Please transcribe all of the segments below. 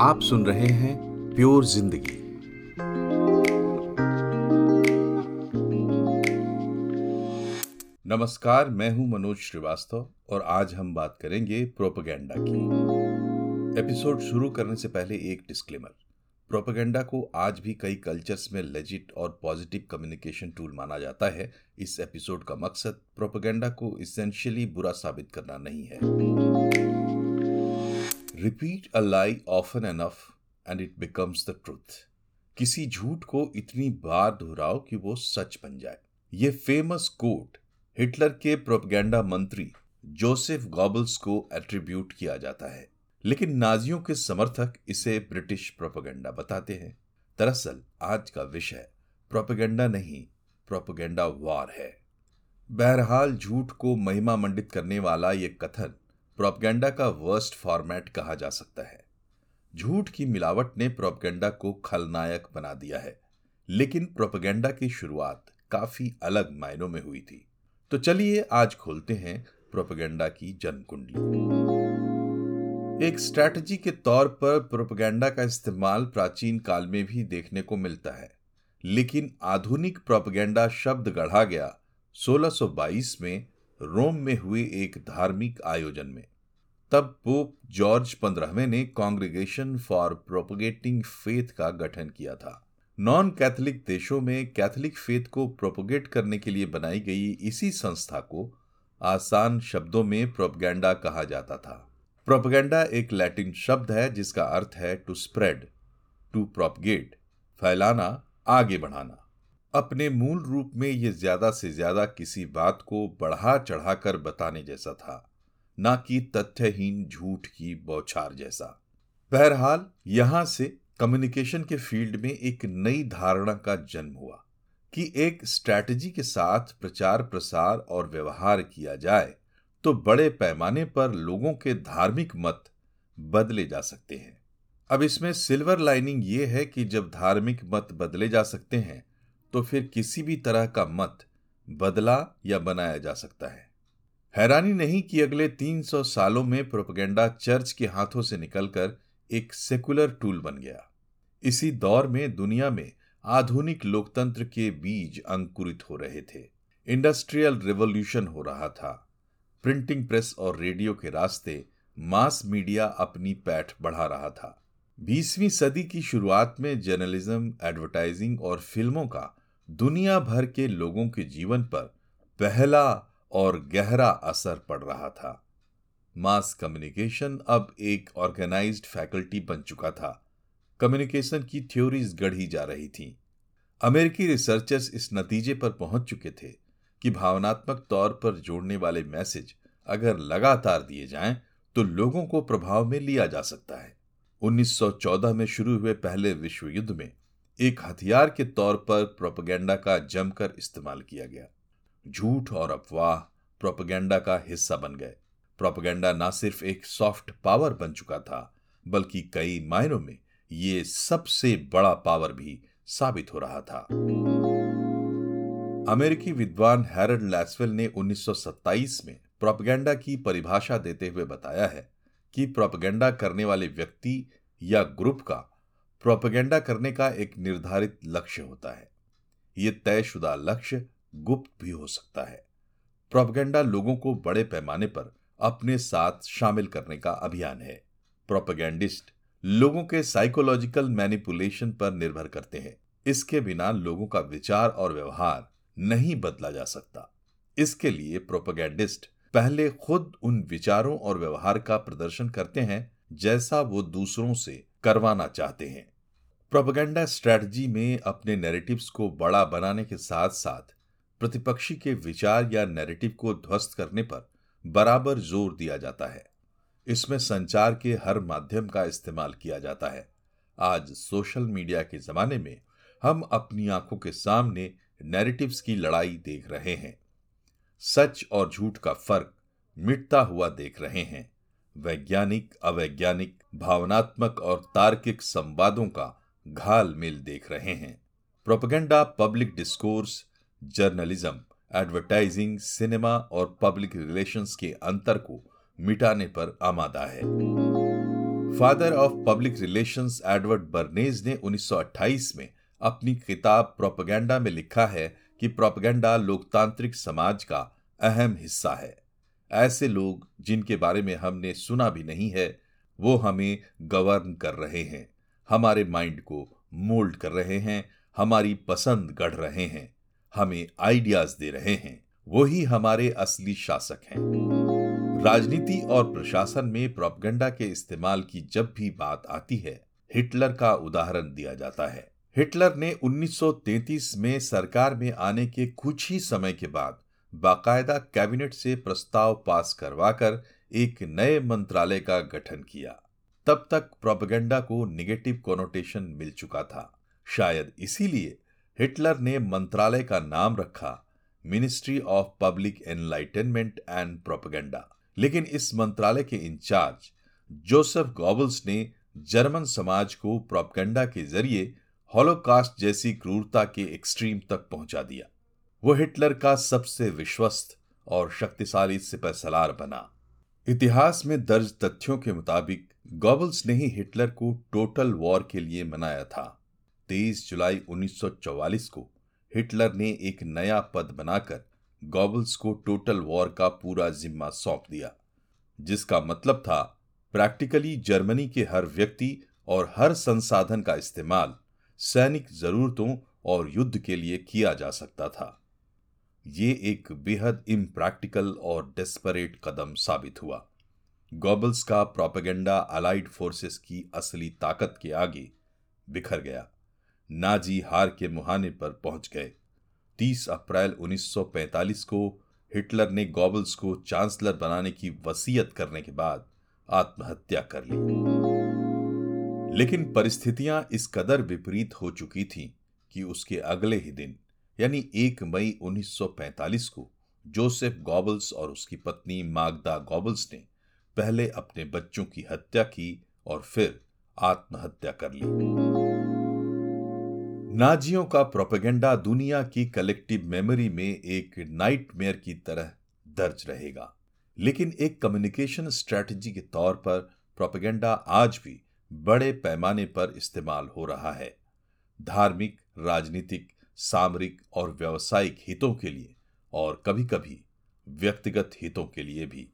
आप सुन रहे हैं प्योर ज़िंदगी। नमस्कार, मैं हूँ मनोज श्रीवास्तव और आज हम बात करेंगे प्रोपगेंडा की। एपिसोड शुरू करने से पहले एक डिस्क्लेमर प्रोपेगेंडा को आज भी कई कल्चर्स में लेजिट और पॉजिटिव कम्युनिकेशन टूल माना जाता है। इस एपिसोड का मकसद प्रोपेगेंडा को इसेंशियली बुरा साबित करना नहीं है। Repeat a lie often enough and it becomes the truth किसी झूठ को इतनी बार दोहराओ कि वो सच बन जाए। ये फ़ेमस कोट हिटलर के प्रोपेगेंडा मंत्री जोसेफ गॉबल्स को एट्रीब्यूट किया जाता है। लेकिन नाजियों के समर्थक इसे ब्रिटिश प्रोपेगेंडा बताते हैं। दरअसल, आज का विषय प्रोपेगेंडा नहीं प्रोपेगेंडा वार है। बहरहाल, झूठ को महिमा मंडित करने वाला यह कथन प्रोपेगेंडा का वर्स्ट फॉर्मेट कहा जा सकता है। झूठ की मिलावट ने प्रोपगेंडा को खलनायक बना दिया है, लेकिन प्रोपगेंडा की शुरुआत काफ़ी अलग मायनों में हुई थी। तो चलिए आज खोलते हैं प्रोपेगेंडा की जन्म कुंडली एक स्ट्रैटेजी के तौर पर प्रोपेगेंडा का इस्तेमाल प्राचीन काल में भी देखने को मिलता है, लेकिन आधुनिक प्रोपगेंडा शब्द गढ़ा गया 1622 में रोम में हुए एक धार्मिक आयोजन में। तब पोप जॉर्ज पंद्रहवें ने कांग्रेगेशन फॉर प्रोपोगेटिंग फेथ का गठन किया था। नॉन कैथोलिक देशों में कैथोलिक फेथ को प्रोपोगेट करने के लिए बनाई गई इसी संस्था को आसान शब्दों में प्रोपगेंडा कहा जाता था। प्रोपगेंडा एक लैटिन शब्द है, जिसका अर्थ है टू स्प्रेड टू प्रोपगेट फैलाना, आगे बढ़ाना। अपने मूल रूप में ये ज़्यादा से ज़्यादा किसी बात को बढ़ा चढ़ाकर बताने जैसा था। ना कि तथ्यहीन झूठ की बौछार जैसा। बहरहाल, यहाँ से कम्युनिकेशन के फ़ील्ड में एक नई धारणा का जन्म हुआ कि एक स्ट्रैटेजी के साथ प्रचार प्रसार और व्यवहार किया जाए तो बड़े पैमाने पर लोगों के धार्मिक मत बदले जा सकते हैं। अब इसमें सिल्वर लाइनिंग ये है कि जब धार्मिक मत बदले जा सकते हैं तो फिर किसी भी तरह का मत बदला या बनाया जा सकता है। हैरानी नहीं कि अगले 300 सालों में प्रोपगेंडा चर्च के हाथों से निकलकर एक सेकुलर टूल बन गया। इसी दौर में दुनिया में आधुनिक लोकतंत्र के बीज अंकुरित हो रहे थे। इंडस्ट्रियल रिवॉल्यूशन हो रहा था। प्रिंटिंग प्रेस और रेडियो के रास्ते मास मीडिया अपनी पैठ बढ़ा रहा था। बीसवीं सदी की शुरुआत में जर्नलिज्म, एडवर्टाइजिंग और फ़िल्मों का दुनिया भर के लोगों के जीवन पर पहला और गहरा असर पड़ रहा था। मास कम्युनिकेशन अब एक ऑर्गेनाइज्ड फैकल्टी बन चुका था। कम्युनिकेशन की थ्योरीज गढ़ी जा रही थी। अमेरिकी रिसर्चर्स इस नतीजे पर पहुँच चुके थे कि भावनात्मक तौर पर जोड़ने वाले मैसेज अगर लगातार दिए जाएँ तो लोगों को प्रभाव में लिया जा सकता है। 1914 में शुरू हुए पहले विश्व युद्ध में एक हथियार के तौर पर प्रोपगेंडा का जमकर इस्तेमाल किया गया। झूठ और अफवाह प्रोपगेंडा का हिस्सा बन गए। प्रोपगेंडा न सिर्फ़ एक सॉफ्ट पावर बन चुका था, बल्कि कई मायनों में ये सबसे बड़ा पावर भी साबित हो रहा था। अमेरिकी विद्वान हैरल्ड लैसवेल ने 1927 में प्रोपगेंडा की परिभाषा देते हुए बताया है कि प्रोपगेंडा करने वाले व्यक्ति या ग्रुप का प्रोपगेंडा करने का एक निर्धारित लक्ष्य होता है। ये तयशुदा लक्ष्य गुप्त भी हो सकता है। प्रोपगेंडा लोगों को बड़े पैमाने पर अपने साथ शामिल करने का अभियान है। प्रोपगेंडिस्ट लोगों के साइकोलॉजिकल मैनिपुलेशन पर निर्भर करते हैं। इसके बिना लोगों का विचार और व्यवहार नहीं बदला जा सकता। इसके लिए प्रोपोगैंडिस्ट पहले खुद उन विचारों और व्यवहार का प्रदर्शन करते हैं, जैसा वो दूसरों से करवाना चाहते हैं। प्रोपोगेंडा स्ट्रेटजी में अपने नैरेटिव्स को बड़ा बनाने के साथ साथ प्रतिपक्षी के विचार या नैरेटिव को ध्वस्त करने पर बराबर ज़ोर दिया जाता है। इसमें संचार के हर माध्यम का इस्तेमाल किया जाता है। आज सोशल मीडिया के जमाने में हम अपनी आँखों के सामने नैरेटिव्स की लड़ाई देख रहे हैं। सच और झूठ का फ़र्क मिटता हुआ देख रहे हैं। वैज्ञानिक, अवैज्ञानिक, भावनात्मक और तार्किक संवादों का घाल मिल देख रहे हैं। Propaganda, public discourse journalism, advertising, cinema और पब्लिक रिलेशंस के अंतर को मिटाने पर आमादा है। Father of public relations Edward Bernays ने 1928 में अपनी किताब प्रोपगेंडा में लिखा है कि प्रोपगेंडा लोकतांत्रिक समाज का अहम हिस्सा है। ऐसे लोग जिनके बारे में हमने सुना भी नहीं है, वो हमें गवर्न कर रहे हैं, हमारे माइंड को मोल्ड कर रहे हैं, हमारी पसंद गढ़ रहे हैं। हमें आइडियाज़ दे रहे हैं, वही हमारे असली शासक हैं। राजनीति और प्रशासन में प्रोपगंडा के इस्तेमाल की जब भी बात आती है हिटलर का उदाहरण दिया जाता है। हिटलर ने 1933 में सरकार में आने के कुछ ही समय के बाद बाकायदा कैबिनेट से प्रस्ताव पास करवाकर एक नए मंत्रालय का गठन किया। तब तक प्रोपगेंडा को निगेटिव कोनोटेशन मिल चुका था। शायद इसीलिए हिटलर ने मंत्रालय का नाम रखा, ministry of public enlightenment and propaganda. लेकिन इस मंत्रालय के इंचार्ज जोसेफ गॉबल्स ने जर्मन समाज को प्रोपगेंडा के ज़रिए हॉलोकास्ट जैसी क्रूरता के एक्सट्रीम तक पहुँचा दिया। वो हिटलर का सबसे विश्वस्त और शक्तिशाली सिपह सलार बना। इतिहास में दर्ज तथ्यों के मुताबिक गॉबल्स ने ही हिटलर को टोटल वॉर के लिए मनाया था। 23 जुलाई 1944 को हिटलर ने एक नया पद बनाकर गॉबल्स को टोटल वॉर का पूरा जिम्मा सौंप दिया, जिसका मतलब था प्रैक्टिकली जर्मनी के हर व्यक्ति और हर संसाधन का इस्तेमाल सैनिक जरूरतों और युद्ध के लिए किया जा सकता था। ये एक बेहद इम्प्रैक्टिकल और डेस्परेट कदम साबित हुआ। गॉबल्स का प्रोपेगेंडा अलाइड फोर्सेस की असली ताकत के आगे बिखर गया। नाजी हार के मुहाने पर पहुँच गए। 30 अप्रैल 1945 को हिटलर ने गॉबल्स को चांसलर बनाने की वसीयत करने के बाद आत्महत्या कर ली। लेकिन परिस्थितियाँ इस कदर विपरीत हो चुकी थीं कि उसके अगले ही दिन, यानी एक मई 1945 को, जोसेफ गॉबल्स और उसकी पत्नी मागदा गॉबल्स ने पहले अपने बच्चों की हत्या की और फिर आत्महत्या कर ली। नाजियों का प्रोपेगेंडा दुनिया की कलेक्टिव मेमोरी में एक नाइटमेयर की तरह दर्ज रहेगा। लेकिन एक कम्युनिकेशन स्ट्रेटजी के तौर पर प्रोपेगेंडा आज भी बड़े पैमाने पर इस्तेमाल हो रहा है। धार्मिक, राजनीतिक, सामरिक और व्यावसायिक हितों के लिए और कभी कभी व्यक्तिगत हितों के लिए भी।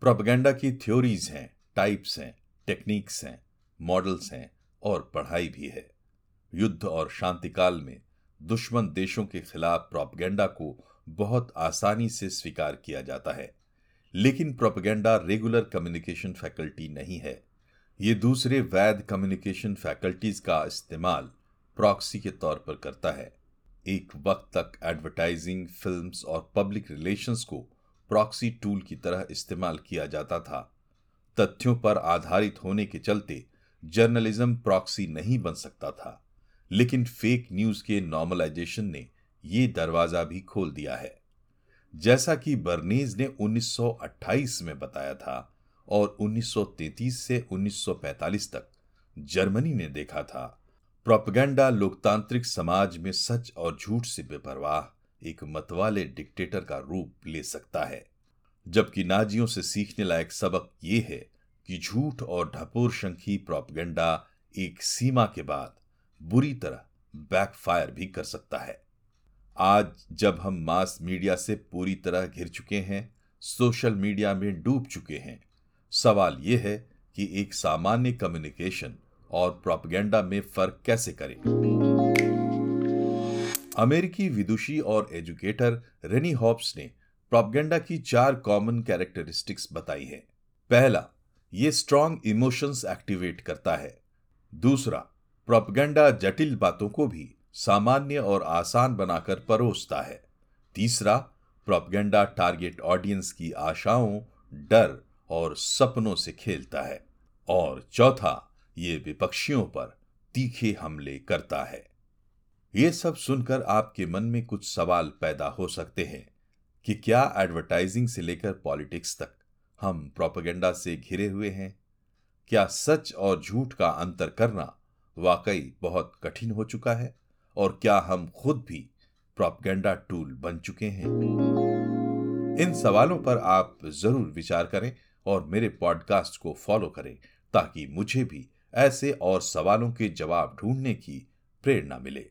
प्रोपेगेंडा की थ्योरीज हैं, टाइप्स हैं, टेक्निक्स हैं, मॉडल्स हैं और पढ़ाई भी है। युद्ध और शांतिकाल में दुश्मन देशों के खिलाफ प्रोपगेंडा को बहुत आसानी से स्वीकार किया जाता है। लेकिन प्रोपगेंडा रेगुलर कम्युनिकेशन फैकल्टी नहीं है। ये दूसरे वैध कम्युनिकेशन फैकल्टीज का इस्तेमाल प्रॉक्सी के तौर पर करता है। एक वक्त तक एडवर्टाइजिंग, फिल्म्स और पब्लिक रिलेशंस को प्रॉक्सी टूल की तरह इस्तेमाल किया जाता था। तथ्यों पर आधारित होने के चलते जर्नलिज्म प्रॉक्सी नहीं बन सकता था। लेकिन फेक न्यूज़ के नॉर्मलाइजेशन ने ये दरवाज़ा भी खोल दिया है। जैसा कि बर्नीज ने 1928 में बताया था और 1933 से 1945 तक जर्मनी ने देखा था, प्रोपगेंडा लोकतांत्रिक समाज में सच और झूठ से बेपरवाह एक मतवाले डिक्टेटर का रूप ले सकता है। जबकि नाजियों से सीखने लायक सबक ये है कि झूठ और ढपोर शंखी प्रोपगेंडा एक सीमा के बाद बुरी तरह बैकफायर भी कर सकता है। आज जब हम मास मीडिया से पूरी तरह घिर चुके हैं सोशल मीडिया में डूब चुके हैं, सवाल यह है कि एक सामान्य कम्युनिकेशन और प्रोपगेंडा में फ़र्क कैसे करें? अमेरिकी विदुषी और एजुकेटर रेनी हॉप्स ने प्रोपगेंडा की चार कॉमन कैरेक्टरिस्टिक्स बताई है। पहला, ये स्ट्रॉन्ग इमोशंस एक्टिवेट करता है। दूसरा प्रोपगेंडा जटिल बातों को भी सामान्य और आसान बनाकर परोसता है। तीसरा, प्रोपगेंडा टारगेट ऑडियंस की आशाओं, डर और सपनों से खेलता है। और चौथा, ये विपक्षियों पर तीखे हमले करता है। ये सब सुनकर आपके मन में कुछ सवाल पैदा हो सकते हैं कि क्या एडवर्टाइजिंग से लेकर पॉलिटिक्स तक हम प्रोपेगेंडा से घिरे हुए हैं? क्या सच और झूठ का अंतर करना वाकई बहुत कठिन हो चुका है और क्या हम खुद भी प्रोपगेंडा टूल बन चुके हैं? इन सवालों पर आप ज़रूर विचार करें और मेरे पॉडकास्ट को फॉलो करें ताकि मुझे भी ऐसे और सवालों के जवाब ढूँढने की प्रेरणा मिले।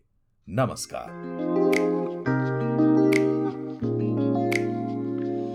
नमस्कार।